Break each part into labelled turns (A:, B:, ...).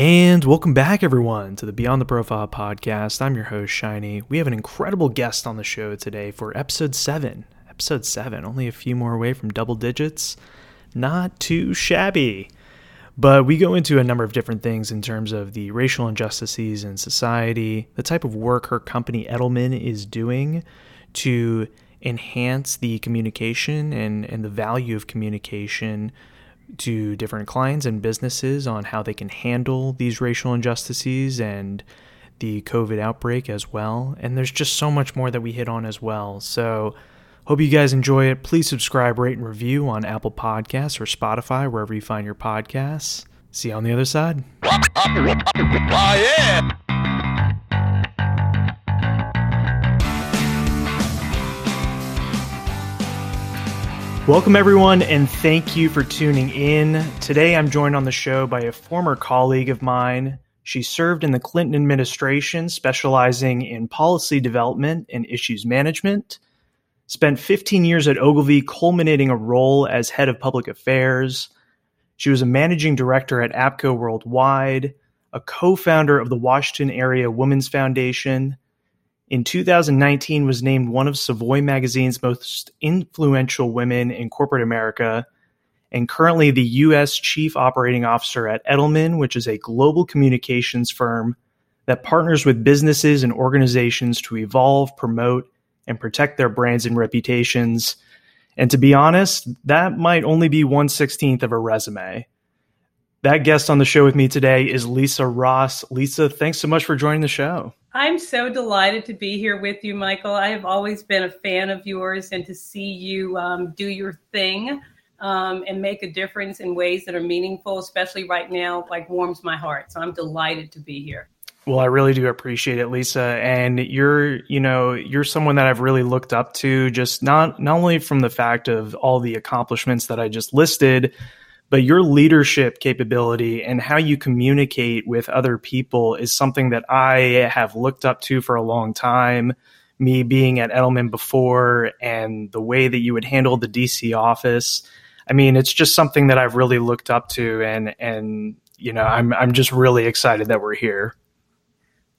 A: And welcome back, everyone, to the Beyond the Profile podcast. I'm your host, Shiny. We have an incredible guest on the show today for episode seven. Episode seven, only a few more away from double digits. Not too shabby. But we go into a number of different things in terms of the racial injustices in society, the type of work her company Edelman is doing to enhance the communication and, and the value of communication to different clients and businesses on how they can handle these racial injustices and the COVID outbreak as well. And there's just so much more that we hit on as well. So, hope you guys enjoy it. Please subscribe, rate, and review on Apple Podcasts or Spotify, wherever you find your podcasts. See you on the other side. Oh, yeah. Welcome, everyone, and thank you for tuning in. Today, I'm joined on the show by a former colleague of mine. She served in the Clinton administration, specializing in policy development and issues management. Spent 15 years at Ogilvy, culminating a role as head of public affairs. She was a managing director at APCO Worldwide, a co founder of the Washington Area Women's Foundation in 2019 was named one of Savoy magazine's most influential women in corporate America and currently the US chief operating officer at Edelman, which is a global communications firm that partners with businesses and organizations to evolve, promote, and protect their brands and reputations. And to be honest, that might only be 116th of a resume. That guest on the show with me today is Lisa Ross. Lisa, thanks so much for joining the show.
B: I'm so delighted to be here with you, Michael. I have always been a fan of yours and to see you um, do your thing um, and make a difference in ways that are meaningful, especially right now, like warms my heart. So I'm delighted to be here.
A: Well, I really do appreciate it, Lisa. And you're, you know, you're someone that I've really looked up to just not, not only from the fact of all the accomplishments that I just listed, but your leadership capability and how you communicate with other people is something that I have looked up to for a long time. Me being at Edelman before and the way that you would handle the DC office. I mean, it's just something that I've really looked up to and and you know, I'm I'm just really excited that we're here.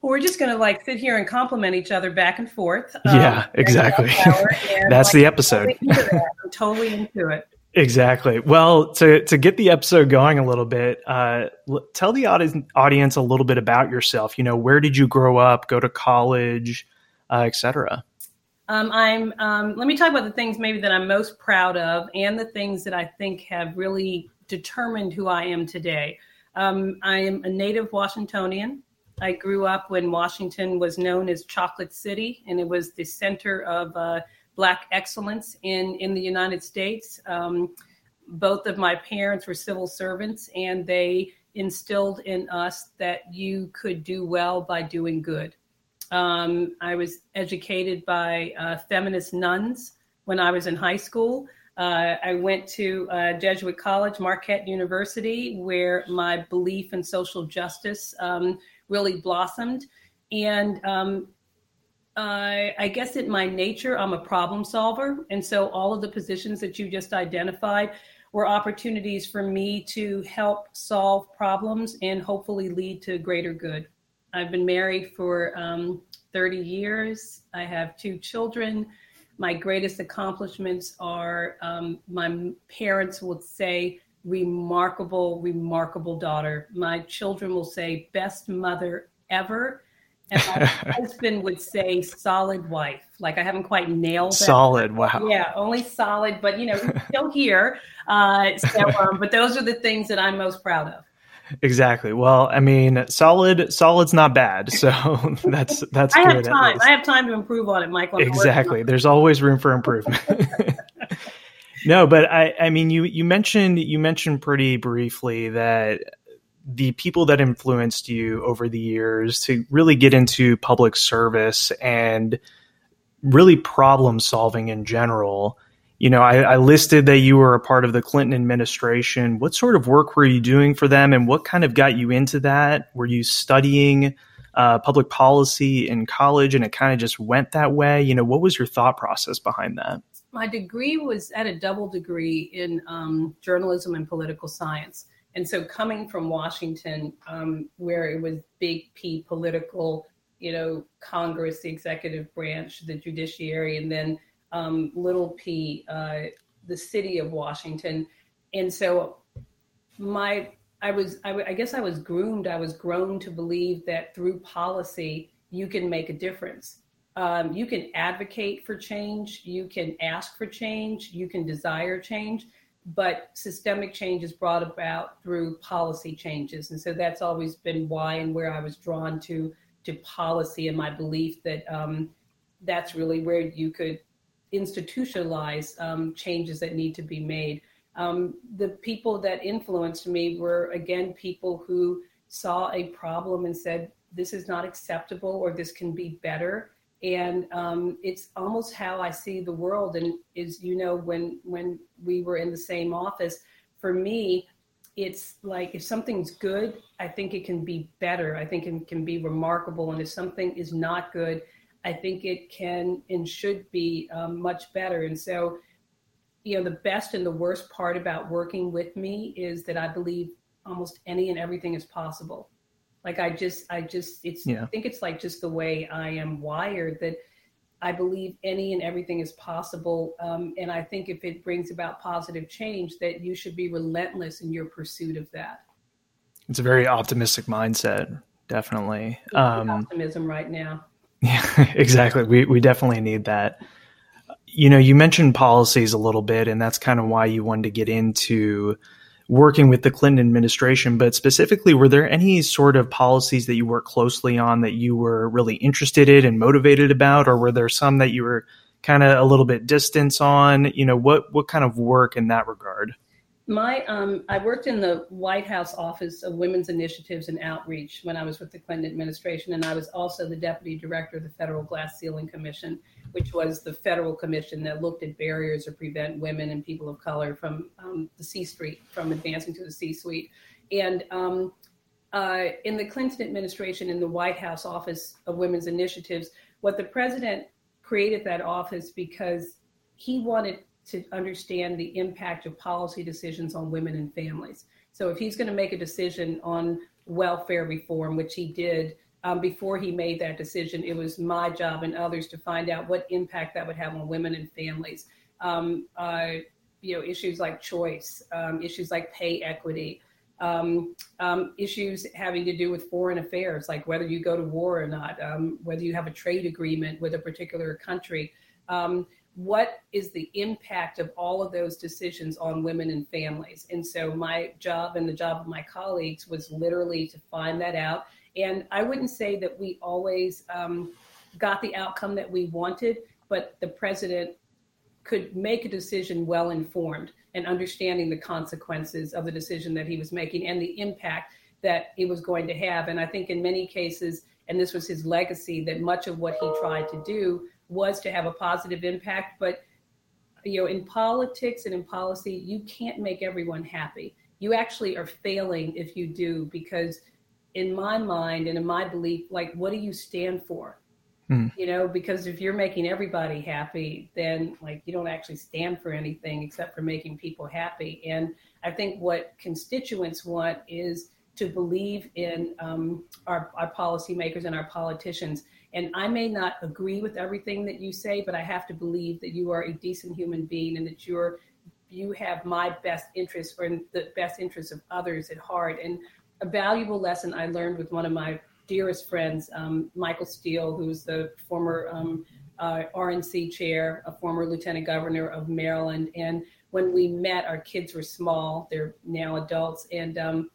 B: Well, we're just going to like sit here and compliment each other back and forth.
A: Um, yeah, exactly. And That's like, the episode.
B: I'm totally into it.
A: Exactly. Well, to to get the episode going a little bit, uh, tell the audience a little bit about yourself. You know, where did you grow up, go to college, uh, etc.
B: Um, I'm. Um, let me talk about the things maybe that I'm most proud of, and the things that I think have really determined who I am today. Um, I am a native Washingtonian. I grew up when Washington was known as Chocolate City, and it was the center of uh, Black excellence in, in the United States. Um, both of my parents were civil servants, and they instilled in us that you could do well by doing good. Um, I was educated by uh, feminist nuns when I was in high school. Uh, I went to uh, Jesuit College, Marquette University, where my belief in social justice um, really blossomed. And um, I guess in my nature, I'm a problem solver. And so all of the positions that you just identified were opportunities for me to help solve problems and hopefully lead to greater good. I've been married for um, 30 years. I have two children. My greatest accomplishments are um, my parents would say, remarkable, remarkable daughter. My children will say, best mother ever and my husband would say solid wife. Like I haven't quite nailed that.
A: Solid, wow.
B: Yeah, only solid, but you know, still here. Uh, so, um, but those are the things that I'm most proud of.
A: Exactly. Well, I mean, solid, solid's not bad. So that's that's. I
B: have time. I have time to improve on it, Michael.
A: Exactly. There's always room for improvement. no, but I, I mean, you you mentioned you mentioned pretty briefly that the people that influenced you over the years to really get into public service and really problem solving in general. You know, I, I, listed that you were a part of the Clinton administration. What sort of work were you doing for them, and what kind of got you into that? Were you studying uh, public policy in college, and it kind of just went that way? You know, what was your thought process behind that?
B: My degree was at a double degree in um, journalism and political science. And so, coming from Washington, um, where it was big P political, you know, Congress, the executive branch, the judiciary, and then um, little p, uh, the city of Washington. And so, my I was I, I guess I was groomed. I was grown to believe that through policy you can make a difference. Um, you can advocate for change. You can ask for change. You can desire change but systemic change is brought about through policy changes. And so that's always been why and where i was drawn to to policy and my belief that um, that's really where you could institutionalize um, changes that need to be made. Um, the people that influenced me were again people who saw a problem and said this is not acceptable or this can be better and um, it's almost how I see the world. And is you know when when we were in the same office, for me, it's like if something's good, I think it can be better. I think it can be remarkable. And if something is not good, I think it can and should be um, much better. And so, you know, the best and the worst part about working with me is that I believe almost any and everything is possible. Like I just, I just, it's, yeah. I think it's like just the way I am wired that I believe any and everything is possible. Um, and I think if it brings about positive change, that you should be relentless in your pursuit of that.
A: It's a very optimistic mindset, definitely.
B: Um, optimism right now.
A: Yeah, exactly. We we definitely need that. You know, you mentioned policies a little bit, and that's kind of why you wanted to get into working with the Clinton administration, but specifically, were there any sort of policies that you worked closely on that you were really interested in and motivated about, or were there some that you were kind of a little bit distance on? You know, what what kind of work in that regard?
B: My, um, I worked in the White House Office of Women's Initiatives and Outreach when I was with the Clinton administration, and I was also the deputy director of the Federal Glass Ceiling Commission, which was the federal commission that looked at barriers to prevent women and people of color from um, the C suite from advancing to the C suite. And um, uh, in the Clinton administration, in the White House Office of Women's Initiatives, what the president created that office because he wanted to understand the impact of policy decisions on women and families. So if he's going to make a decision on welfare reform, which he did um, before he made that decision, it was my job and others to find out what impact that would have on women and families. Um, uh, you know, issues like choice, um, issues like pay equity, um, um, issues having to do with foreign affairs, like whether you go to war or not, um, whether you have a trade agreement with a particular country. Um, what is the impact of all of those decisions on women and families? And so my job and the job of my colleagues was literally to find that out. And I wouldn't say that we always um, got the outcome that we wanted, but the president could make a decision well informed and understanding the consequences of the decision that he was making and the impact that it was going to have. And I think in many cases, and this was his legacy, that much of what he tried to do was to have a positive impact. But you know, in politics and in policy, you can't make everyone happy. You actually are failing if you do, because in my mind and in my belief, like, what do you stand for? Mm. You know, because if you're making everybody happy, then like you don't actually stand for anything except for making people happy. And I think what constituents want is to believe in um, our, our policymakers and our politicians and I may not agree with everything that you say, but I have to believe that you are a decent human being and that you're you have my best interest or the best interest of others at heart. And a valuable lesson I learned with one of my dearest friends, um, Michael Steele, who's the former um, uh, RNC chair, a former lieutenant governor of Maryland. And when we met, our kids were small; they're now adults, and um,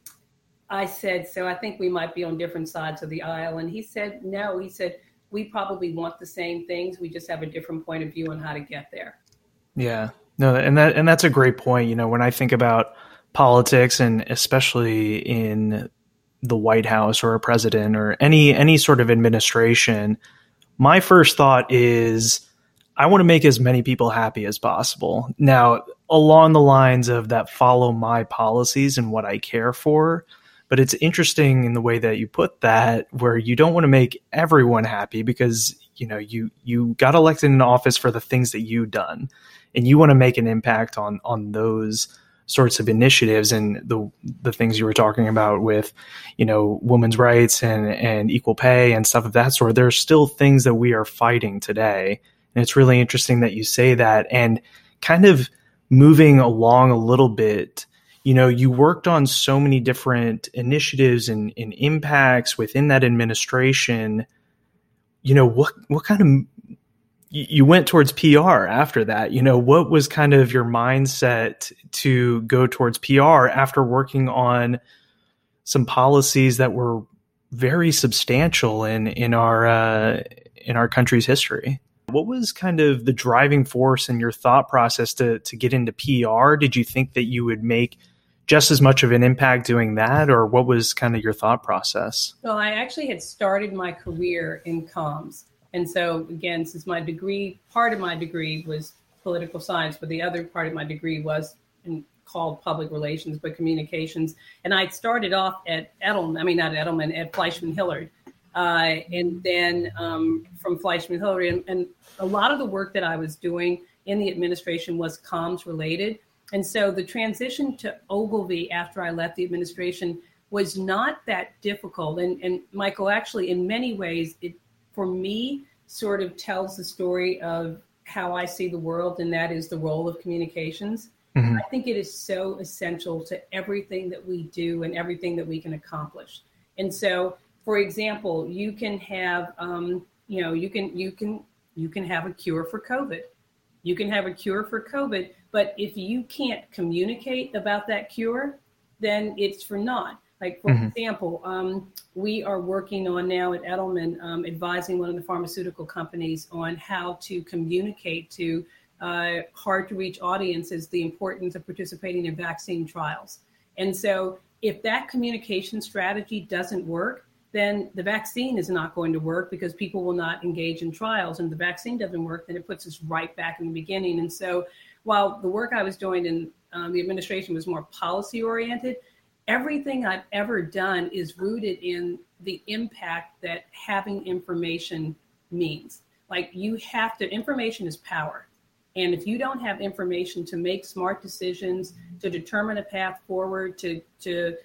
B: I said, so I think we might be on different sides of the aisle. And he said, no, he said, we probably want the same things. We just have a different point of view on how to get there.
A: Yeah. No, and that and that's a great point. You know, when I think about politics and especially in the White House or a president or any any sort of administration, my first thought is I want to make as many people happy as possible. Now, along the lines of that follow my policies and what I care for, but it's interesting in the way that you put that, where you don't want to make everyone happy because you know you you got elected in office for the things that you've done, and you want to make an impact on on those sorts of initiatives and the the things you were talking about with you know women's rights and and equal pay and stuff of that sort. There's still things that we are fighting today. And it's really interesting that you say that and kind of moving along a little bit you know you worked on so many different initiatives and, and impacts within that administration you know what what kind of you went towards PR after that. You know, what was kind of your mindset to go towards PR after working on some policies that were very substantial in in our uh, in our country's history? What was kind of the driving force in your thought process to to get into PR? Did you think that you would make just as much of an impact doing that, or what was kind of your thought process?
B: Well, I actually had started my career in comms. And so, again, since my degree, part of my degree was political science, but the other part of my degree was in, called public relations, but communications. And I started off at Edelman, I mean, not Edelman, at Fleishman Hillard. Uh, and then um, from Fleishman Hillard, and, and a lot of the work that I was doing in the administration was comms related. And so the transition to Ogilvy after I left the administration was not that difficult. And, and Michael, actually, in many ways, it for me, sort of tells the story of how I see the world, and that is the role of communications. Mm-hmm. I think it is so essential to everything that we do and everything that we can accomplish. And so, for example, you can have, um, you know, you can you can you can have a cure for COVID. You can have a cure for COVID, but if you can't communicate about that cure, then it's for naught. Like, for mm-hmm. example, um, we are working on now at Edelman, um, advising one of the pharmaceutical companies on how to communicate to uh, hard to reach audiences the importance of participating in vaccine trials. And so, if that communication strategy doesn't work, then the vaccine is not going to work because people will not engage in trials. And the vaccine doesn't work, then it puts us right back in the beginning. And so, while the work I was doing in um, the administration was more policy oriented, everything I've ever done is rooted in the impact that having information means. Like you have to, information is power. And if you don't have information to make smart decisions, to determine a path forward, to, to,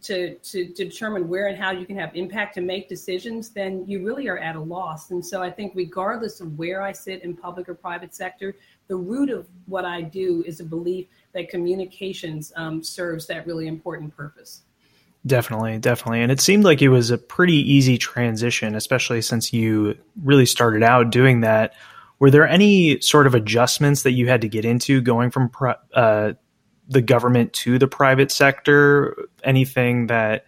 B: to, to, determine where and how you can have impact to make decisions, then you really are at a loss. And so I think, regardless of where I sit in public or private sector, the root of what I do is a belief that communications um, serves that really important purpose.
A: Definitely, definitely. And it seemed like it was a pretty easy transition, especially since you really started out doing that. Were there any sort of adjustments that you had to get into going from uh, the government to the private sector? Anything that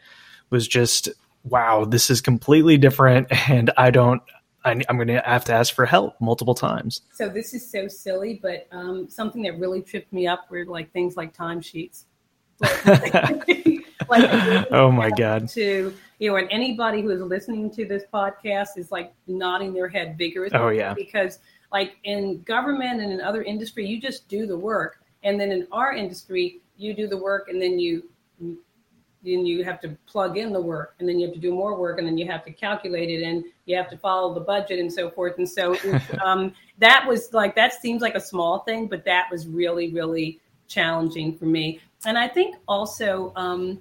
A: was just, wow, this is completely different and I don't, I, am going to have to ask for help multiple times.
B: So this is so silly, but um, something that really tripped me up were like things like timesheets.
A: like, oh my god!
B: To you know, and anybody who is listening to this podcast is like nodding their head vigorously.
A: Oh yeah,
B: because like in government and in other industry, you just do the work, and then in our industry, you do the work, and then you then you have to plug in the work and then you have to do more work and then you have to calculate it and you have to follow the budget and so forth. And so um, that was like that seems like a small thing but that was really really challenging for me. And i think also um,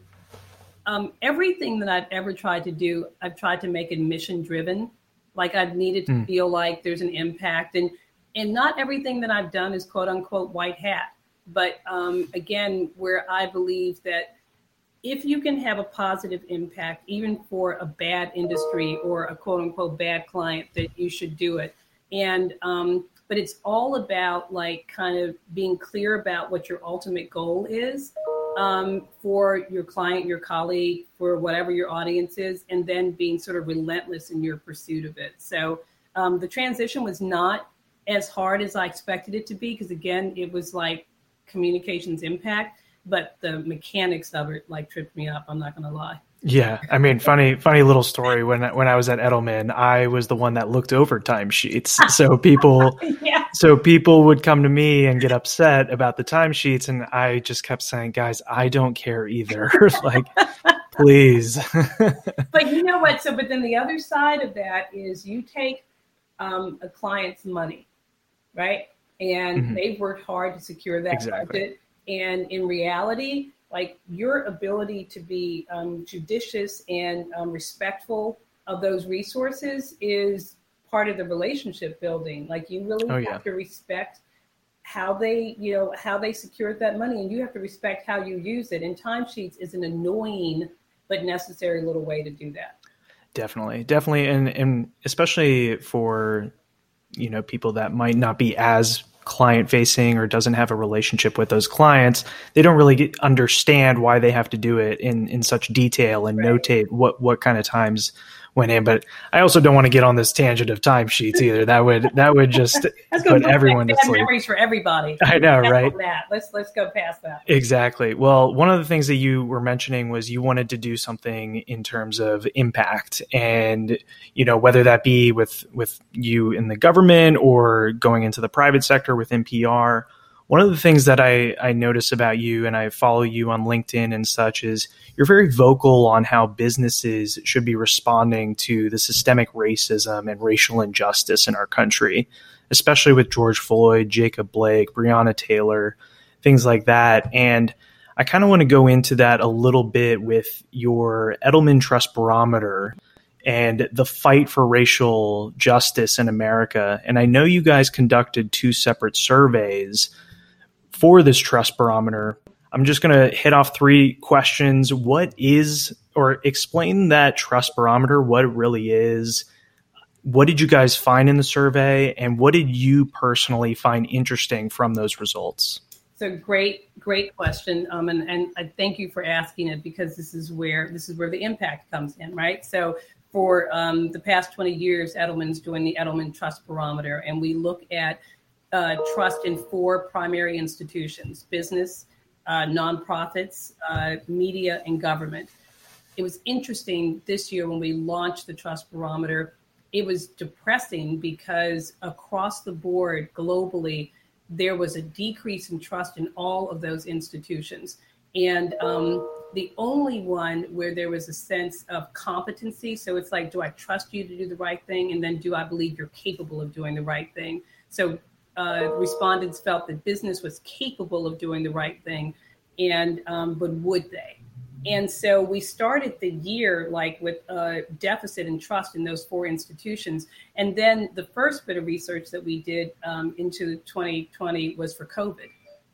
B: um, everything that i've ever tried to do i've tried to make it mission driven like i've needed to mm. feel like there's an impact and and not everything that i've done is quote unquote white hat but um, again where i believe that if you can have a positive impact, even for a bad industry or a quote unquote bad client, that you should do it. And, um, but it's all about like kind of being clear about what your ultimate goal is um, for your client, your colleague, for whatever your audience is, and then being sort of relentless in your pursuit of it. So um, the transition was not as hard as I expected it to be because, again, it was like communications impact but the mechanics of it like tripped me up. I'm not going to lie.
A: Yeah, I mean, funny, funny little story. When when I was at Edelman, I was the one that looked over timesheets. So people, yeah. so people would come to me and get upset about the timesheets, and I just kept saying, "Guys, I don't care either. like, please."
B: but you know what? So, but then the other side of that is you take um, a client's money, right? And mm-hmm. they've worked hard to secure that exactly. budget And in reality, like your ability to be um, judicious and um, respectful of those resources is part of the relationship building. Like you really oh, have yeah. to respect how they, you know, how they secured that money, and you have to respect how you use it. And timesheets is an annoying but necessary little way to do that.
A: Definitely, definitely, and and especially for you know people that might not be as client facing or doesn't have a relationship with those clients they don't really get, understand why they have to do it in in such detail and right. notate what what kind of times went in. But I also don't want to get on this tangent of timesheets either. That would that would just put everyone to sleep.
B: Memories for everybody.
A: I know, right?
B: That. Let's let's go past that.
A: Exactly. Well, one of the things that you were mentioning was you wanted to do something in terms of impact, and you know whether that be with with you in the government or going into the private sector with NPR one of the things that I, I notice about you and I follow you on LinkedIn and such is you're very vocal on how businesses should be responding to the systemic racism and racial injustice in our country, especially with George Floyd, Jacob Blake, Breonna Taylor, things like that. And I kind of want to go into that a little bit with your Edelman Trust Barometer and the fight for racial justice in America. And I know you guys conducted two separate surveys for this trust barometer. I'm just going to hit off three questions. What is, or explain that trust barometer, what it really is. What did you guys find in the survey? And what did you personally find interesting from those results?
B: So great, great question. Um, and, and I thank you for asking it because this is where this is where the impact comes in, right? So for um, the past 20 years, Edelman's doing the Edelman Trust Barometer, and we look at uh, trust in four primary institutions business, uh, nonprofits, uh, media, and government. It was interesting this year when we launched the Trust Barometer. It was depressing because across the board, globally, there was a decrease in trust in all of those institutions. And um, the only one where there was a sense of competency. So it's like, do I trust you to do the right thing? And then do I believe you're capable of doing the right thing? So uh, respondents felt that business was capable of doing the right thing, and um, but would they? And so we started the year like with a deficit in trust in those four institutions. And then the first bit of research that we did um, into 2020 was for COVID.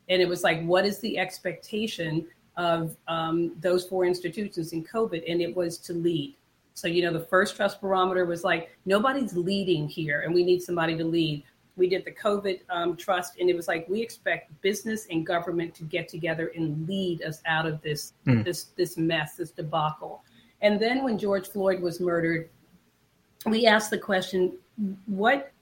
B: And it was like, what is the expectation of um, those four institutions in COVID? And it was to lead. So, you know, the first trust barometer was like, nobody's leading here, and we need somebody to lead we did the COVID um, trust, and it was like we expect business and government to get together and lead us out of this mm. this this mess, this debacle. And then when George Floyd was murdered, we asked the question: What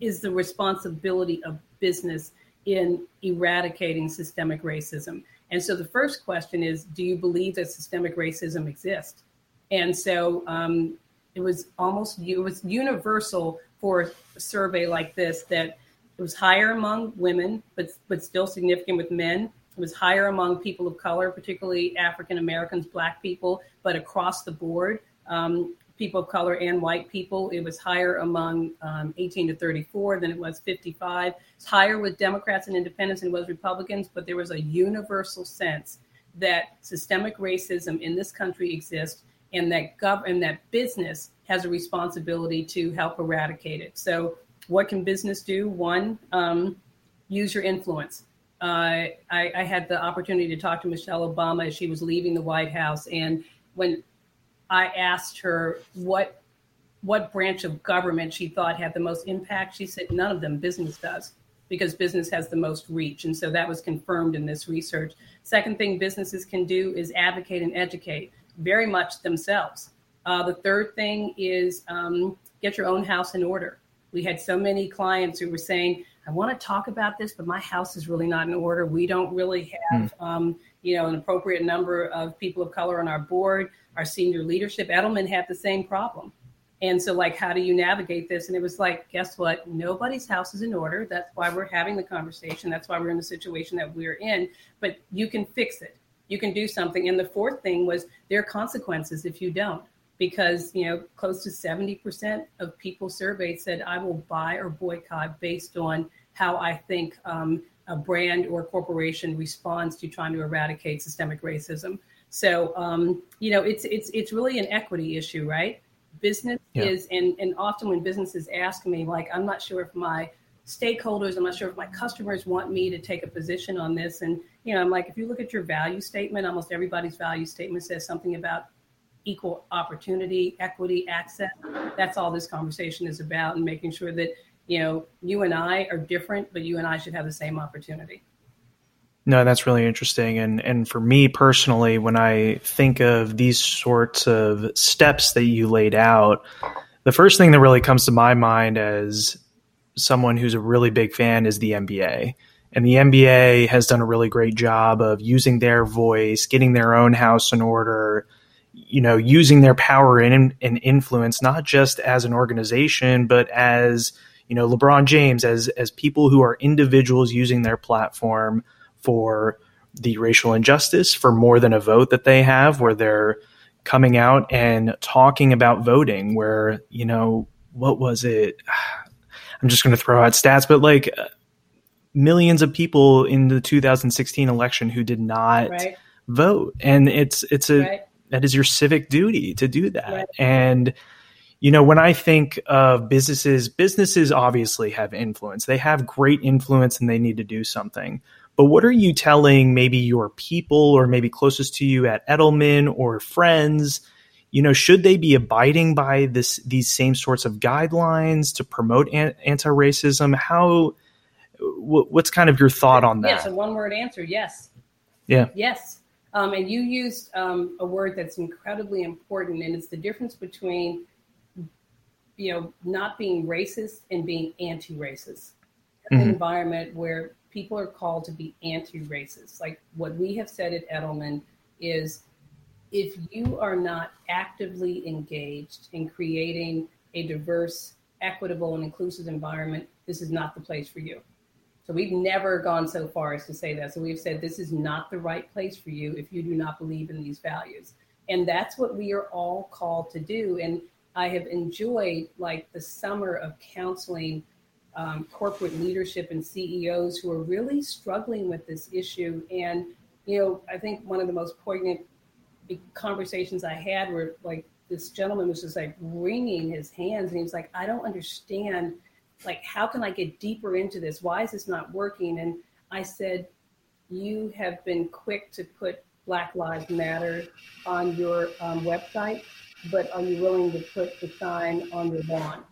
B: is the responsibility of business in eradicating systemic racism? And so the first question is: Do you believe that systemic racism exists? And so um, it was almost it was universal for a survey like this that it was higher among women, but but still significant with men. It was higher among people of color, particularly African Americans, Black people, but across the board, um, people of color and white people. It was higher among um, 18 to 34 than it was 55. It's higher with Democrats and Independents than it was Republicans, but there was a universal sense that systemic racism in this country exists and that gov- and that business has a responsibility to help eradicate it. So, what can business do? One, um, use your influence. Uh, I, I, had the opportunity to talk to Michelle Obama as she was leaving the White House, and when I asked her what what branch of government she thought had the most impact, she said none of them. Business does because business has the most reach, and so that was confirmed in this research. Second thing businesses can do is advocate and educate very much themselves. Uh, the third thing is um, get your own house in order. We had so many clients who were saying, I want to talk about this, but my house is really not in order. We don't really have, hmm. um, you know, an appropriate number of people of color on our board, our senior leadership. Edelman had the same problem. And so, like, how do you navigate this? And it was like, guess what? Nobody's house is in order. That's why we're having the conversation. That's why we're in the situation that we're in. But you can fix it. You can do something. And the fourth thing was there are consequences if you don't because you know close to 70% of people surveyed said i will buy or boycott based on how i think um, a brand or corporation responds to trying to eradicate systemic racism. So um, you know, it's it's it's really an equity issue, right? Business yeah. is, and and often when businesses ask me, like, I'm not sure if my stakeholders, I'm not sure if my customers want me to take a position on this, and you know, I'm like, if you look at your value statement, almost everybody's value statement says something about equal opportunity, equity, access. That's all this conversation is about, and making sure that you know you and I are different, but you and I should have the same opportunity.
A: No, that's really interesting. And and for me personally, when I think of these sorts of steps that you laid out, the first thing that really comes to my mind as someone who's a really big fan is the NBA. And the NBA has done a really great job of using their voice, getting their own house in order, you know, using their power and, and influence, not just as an organization, but as, you know, LeBron James, as, as people who are individuals using their platform for the racial injustice, for more than a vote that they have, where they're coming out and talking about voting, where, you know, what was it? I'm just going to throw out stats, but like uh, millions of people in the 2016 election who did not right. vote. And it's, it's a, right. That is your civic duty to do that. Right. And, you know, when I think of businesses, businesses obviously have influence. They have great influence and they need to do something. But what are you telling maybe your people or maybe closest to you at Edelman or friends? You know, should they be abiding by this these same sorts of guidelines to promote an- anti-racism? How w- what's kind of your thought on that?
B: Yes, a one-word answer: yes.
A: Yeah.
B: Yes. Um, and you used um, a word that's incredibly important, and it's the difference between, you know, not being racist and being anti-racist. Mm-hmm. An environment where people are called to be anti-racist. Like what we have said at Edelman is if you are not actively engaged in creating a diverse, equitable, and inclusive environment, this is not the place for you. So we've never gone so far as to say that. So we've said this is not the right place for you if you do not believe in these values. And that's what we are all called to do. And I have enjoyed like the summer of counseling um, corporate leadership and CEOs who are really struggling with this issue. And, you know, I think one of the most poignant conversations I had were like this gentleman was just like wringing his hands and he was like, I don't understand. Like, how can I get deeper into this? Why is this not working? And I said, You have been quick to put Black Lives Matter on your um, website, but are you willing to put the sign on your lawn?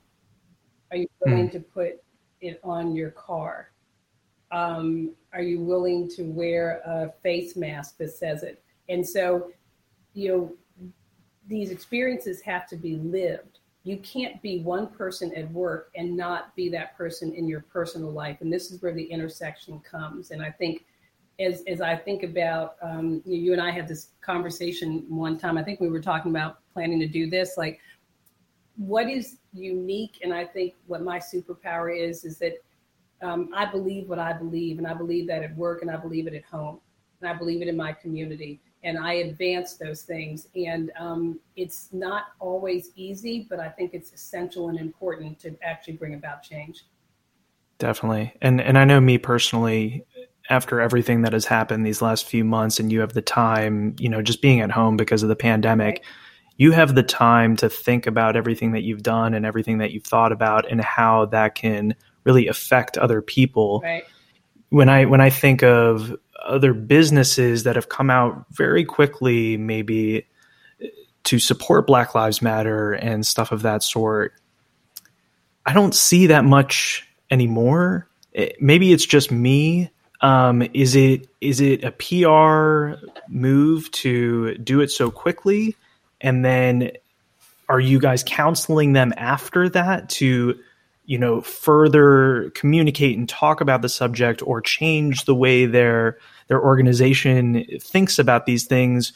B: Are you willing mm. to put it on your car? Um, are you willing to wear a face mask that says it? And so, you know, these experiences have to be lived. You can't be one person at work and not be that person in your personal life. And this is where the intersection comes. And I think as, as I think about, um, you, and I had this conversation one time, I think we were talking about planning to do this, like what is unique and i think what my superpower is is that um, i believe what i believe and i believe that at work and i believe it at home and i believe it in my community and i advance those things and um, it's not always easy but i think it's essential and important to actually bring about change
A: definitely and and i know me personally after everything that has happened these last few months and you have the time you know just being at home because of the pandemic right you have the time to think about everything that you've done and everything that you've thought about and how that can really affect other people.
B: Right.
A: When I when I think of other businesses that have come out very quickly maybe to support Black Lives Matter and stuff of that sort, I don't see that much anymore. It, maybe it's just me. Um, is it is it a PR move to do it so quickly? and then are you guys counseling them after that to you know further communicate and talk about the subject or change the way their their organization thinks about these things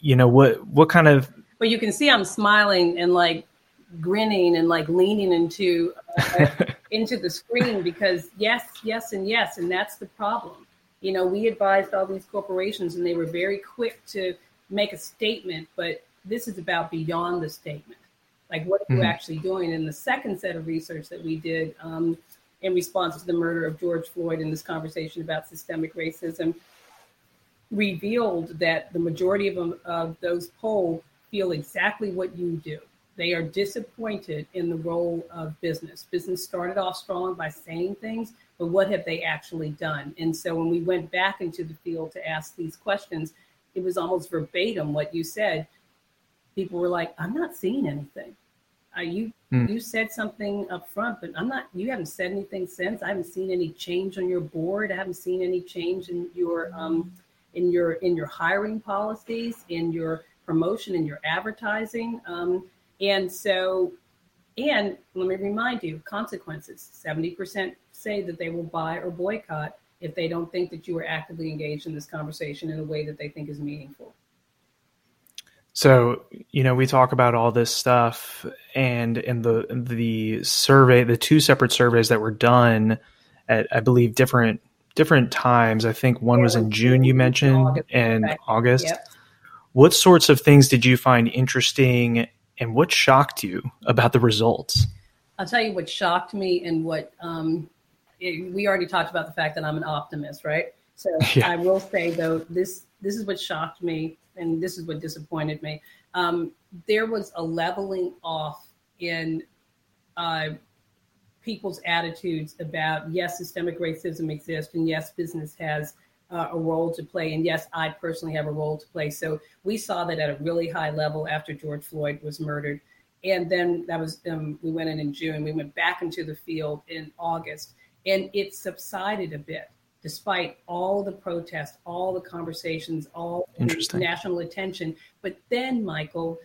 A: you know what what kind of
B: well you can see i'm smiling and like grinning and like leaning into uh, into the screen because yes yes and yes and that's the problem you know we advised all these corporations and they were very quick to make a statement but this is about beyond the statement. Like, what are you mm-hmm. actually doing? And the second set of research that we did, um, in response to the murder of George Floyd in this conversation about systemic racism revealed that the majority of, them, of those polled feel exactly what you do. They are disappointed in the role of business. Business started off strong by saying things, but what have they actually done? And so when we went back into the field to ask these questions, it was almost verbatim what you said. People were like, I'm not seeing anything. Uh, you mm. you said something up front, but I'm not. You haven't said anything since. I haven't seen any change on your board. I haven't seen any change in your um, in your in your hiring policies, in your promotion, in your advertising. Um, and so, and let me remind you, consequences. Seventy percent say that they will buy or boycott if they don't think that you are actively engaged in this conversation in a way that they think is meaningful.
A: So, you know, we talk about all this stuff and in the the survey, the two separate surveys that were done at I believe different different times. I think one was in June you mentioned and August. Yep. What sorts of things did you find interesting and what shocked you about the results?
B: I'll tell you what shocked me and what um, it, we already talked about the fact that I'm an optimist, right? So yeah. I will say though, this this is what shocked me and this is what disappointed me. Um, there was a leveling off in uh, people's attitudes about yes, systemic racism exists, and yes, business has uh, a role to play, and yes, I personally have a role to play. So we saw that at a really high level after George Floyd was murdered, and then that was um, we went in in June. We went back into the field in August, and it subsided a bit despite all the protests, all the conversations, all the national attention. But then, Michael,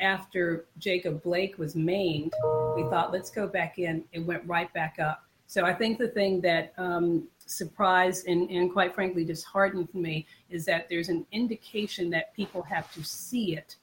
B: after Jacob Blake was maimed, we thought, let's go back in. It went right back up. So I think the thing that um, surprised and, and quite frankly disheartened me is that there's an indication that people have to see it,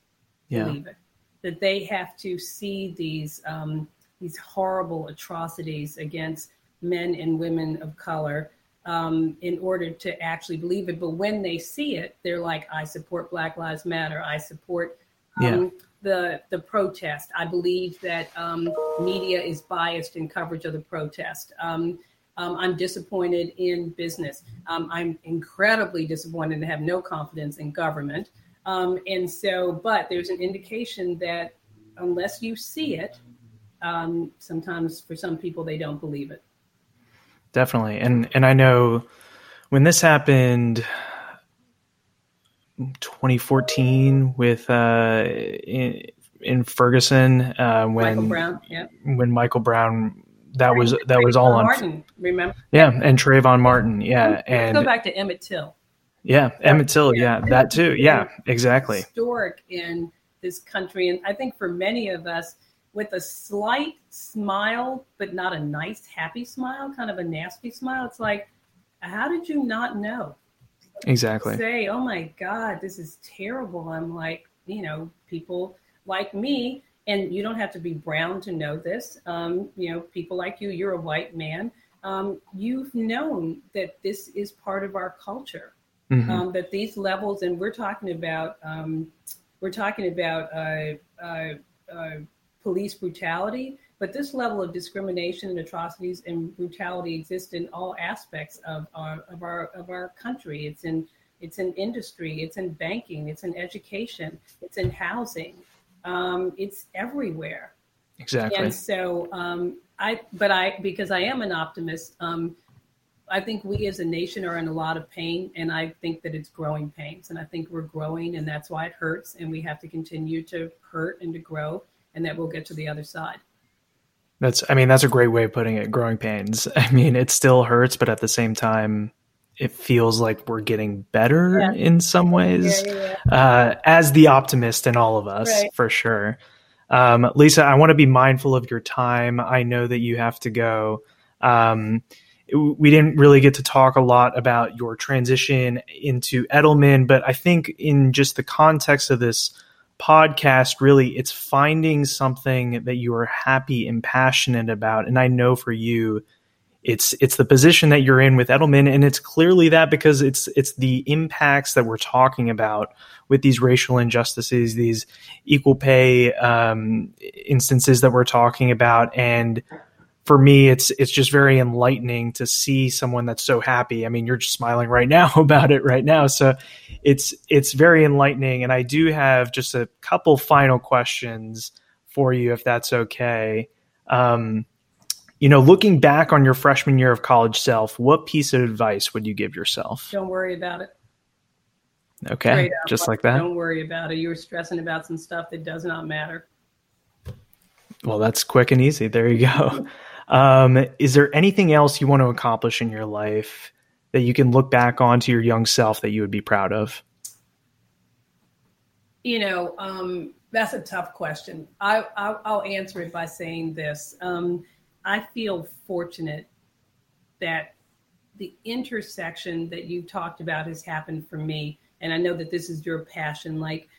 B: yeah. believe it, that they have to see these um, these horrible atrocities against men and women of color um, in order to actually believe it. But when they see it, they're like, I support Black Lives Matter. I support um, yeah. the the protest. I believe that um, media is biased in coverage of the protest. Um, um, I'm disappointed in business. Um, I'm incredibly disappointed and have no confidence in government. and so, but there's an indication that unless you see it, sometimes for some people they don't believe it
A: definitely. And and I know when this happened 2014 with uh in, in Ferguson uh when
B: Michael Brown, yeah.
A: when Michael Brown that was that was all on
B: Martin, remember?
A: Yeah, and Trayvon Martin, yeah. And
B: go back to Emmett Till.
A: Yeah, Emmett Till, yeah, yeah that too. Yeah, exactly.
B: Historic in this country and I think for many of us with a slight smile, but not a nice, happy smile, kind of a nasty smile. It's like, how did you not know?
A: Exactly.
B: Say, oh my God, this is terrible. I'm like, you know, people like me, and you don't have to be brown to know this. Um, you know, people like you, you're a white man. Um, you've known that this is part of our culture. Mm-hmm. Um, that these levels, and we're talking about, um, we're talking about uh, uh, uh, police brutality, but this level of discrimination and atrocities and brutality exists in all aspects of our of our of our country. It's in it's in industry, it's in banking, it's in education, it's in housing, um, it's everywhere.
A: Exactly.
B: And so um, I, but I because I am an optimist. Um, I think we as a nation are in a lot of pain, and I think that it's growing pains, and I think we're growing, and that's why it hurts, and we have to continue to hurt and to grow and that we'll get to the other side.
A: That's, I mean, that's a great way of putting it. Growing pains. I mean, it still hurts, but at the same time, it feels like we're getting better yeah. in some ways. Yeah, yeah, uh, as the optimist in all of us, right. for sure. Um, Lisa, I want to be mindful of your time. I know that you have to go. Um, we didn't really get to talk a lot about your transition into Edelman, but I think in just the context of this podcast really it's finding something that you are happy and passionate about. And i know for you it's it's the position that you're in with edelman and it's clearly that because it's it's the impacts that we're talking about with these racial injustices these equal pay um, instances that we're talking about and for me, it's it's just very enlightening to see someone that's so happy. I mean, you're just smiling right now about it right now, so it's it's very enlightening. And I do have just a couple final questions for you, if that's okay. Um, you know, looking back on your freshman year of college self, what piece of advice would you give yourself?
B: Don't worry about it.
A: Okay, just like that.
B: Don't worry about it. You were stressing about some stuff that does not matter.
A: Well, that's quick and easy. There you go. Um, is there anything else you want to accomplish in your life that you can look back on to your young self that you would be proud of?
B: You know, um, that's a tough question. I, I, will answer it by saying this. Um, I feel fortunate that the intersection that you talked about has happened for me. And I know that this is your passion. Like,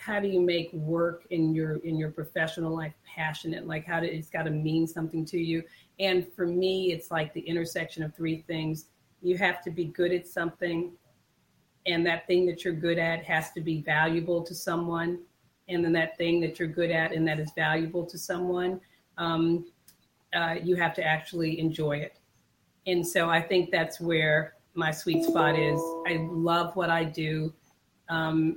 B: how do you make work in your in your professional life passionate? Like how do it's got to mean something to you. And for me it's like the intersection of three things. You have to be good at something and that thing that you're good at has to be valuable to someone and then that thing that you're good at and that is valuable to someone um, uh, you have to actually enjoy it. And so i think that's where my sweet spot is. I love what i do um,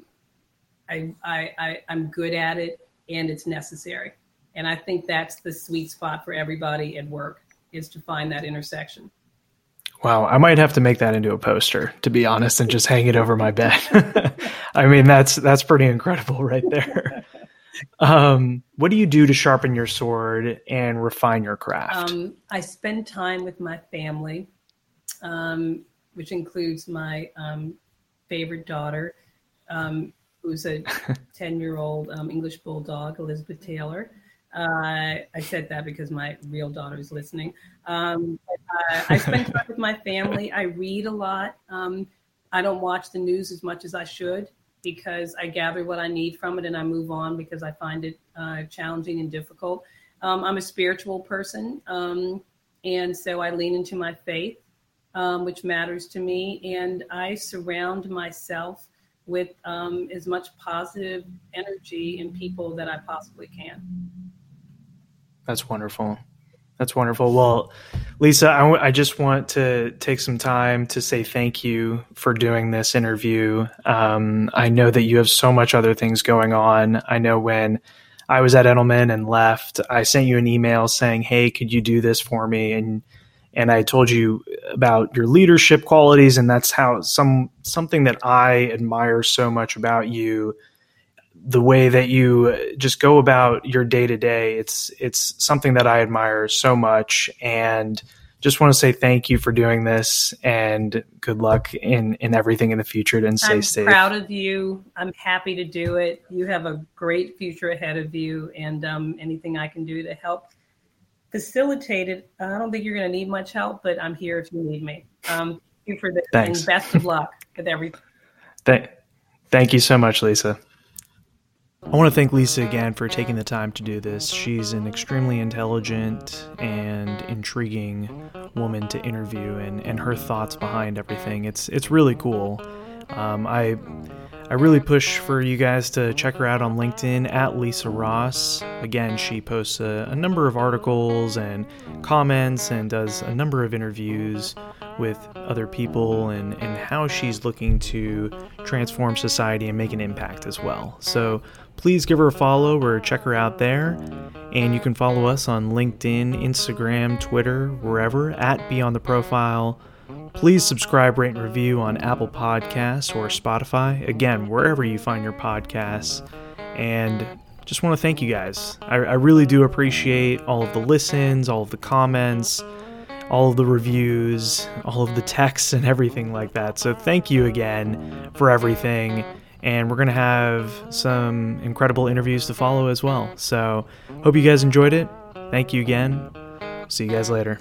B: I, I, I I'm good at it and it's necessary. And I think that's the sweet spot for everybody at work is to find that intersection.
A: Wow, I might have to make that into a poster, to be honest, and just hang it over my bed. I mean, that's that's pretty incredible right there. Um, what do you do to sharpen your sword and refine your craft? Um,
B: I spend time with my family, um, which includes my um, favorite daughter. Who's a 10 year old um, English bulldog, Elizabeth Taylor. Uh, I said that because my real daughter is listening. Um, but, uh, I spend time with my family. I read a lot. Um, I don't watch the news as much as I should because I gather what I need from it and I move on because I find it uh, challenging and difficult. Um, I'm a spiritual person, um, and so I lean into my faith, um, which matters to me, and I surround myself with um, as much positive energy in people that I possibly can.
A: That's wonderful. That's wonderful. Well, Lisa, I, w- I just want to take some time to say thank you for doing this interview. Um, I know that you have so much other things going on. I know when I was at Edelman and left, I sent you an email saying, "Hey, could you do this for me?" and and I told you about your leadership qualities, and that's how some something that I admire so much about you. The way that you just go about your day to day, it's it's something that I admire so much, and just want to say thank you for doing this, and good luck in in everything in the future. And stay
B: I'm
A: safe.
B: Proud of you. I'm happy to do it. You have a great future ahead of you, and um, anything I can do to help facilitated. I don't think you're going to need much help, but I'm here if you need me. Um, thank you for this, Thanks. and best of luck with everything.
A: Thank, thank you so much, Lisa. I want to thank Lisa again for taking the time to do this. She's an extremely intelligent and intriguing woman to interview, and, and her thoughts behind everything. It's it's really cool. Um, I I really push for you guys to check her out on LinkedIn at Lisa Ross. Again, she posts a, a, number of articles and comments and does a number of interviews with other people and, and how she's looking to transform society and make an impact as well. So please give her a follow or check her out there. And you can follow us on LinkedIn, Instagram, Twitter, wherever at Beyond the Profile. Please subscribe, rate, and review on Apple Podcasts or Spotify. Again, wherever you find your podcasts. And just want to thank you guys. I, I, really do appreciate all of the listens, all of the comments, all of the reviews, all of the texts, and everything like that. So thank you again for everything. And we're going to have some incredible interviews to follow as well. So hope you guys enjoyed it. Thank you again. See you guys later.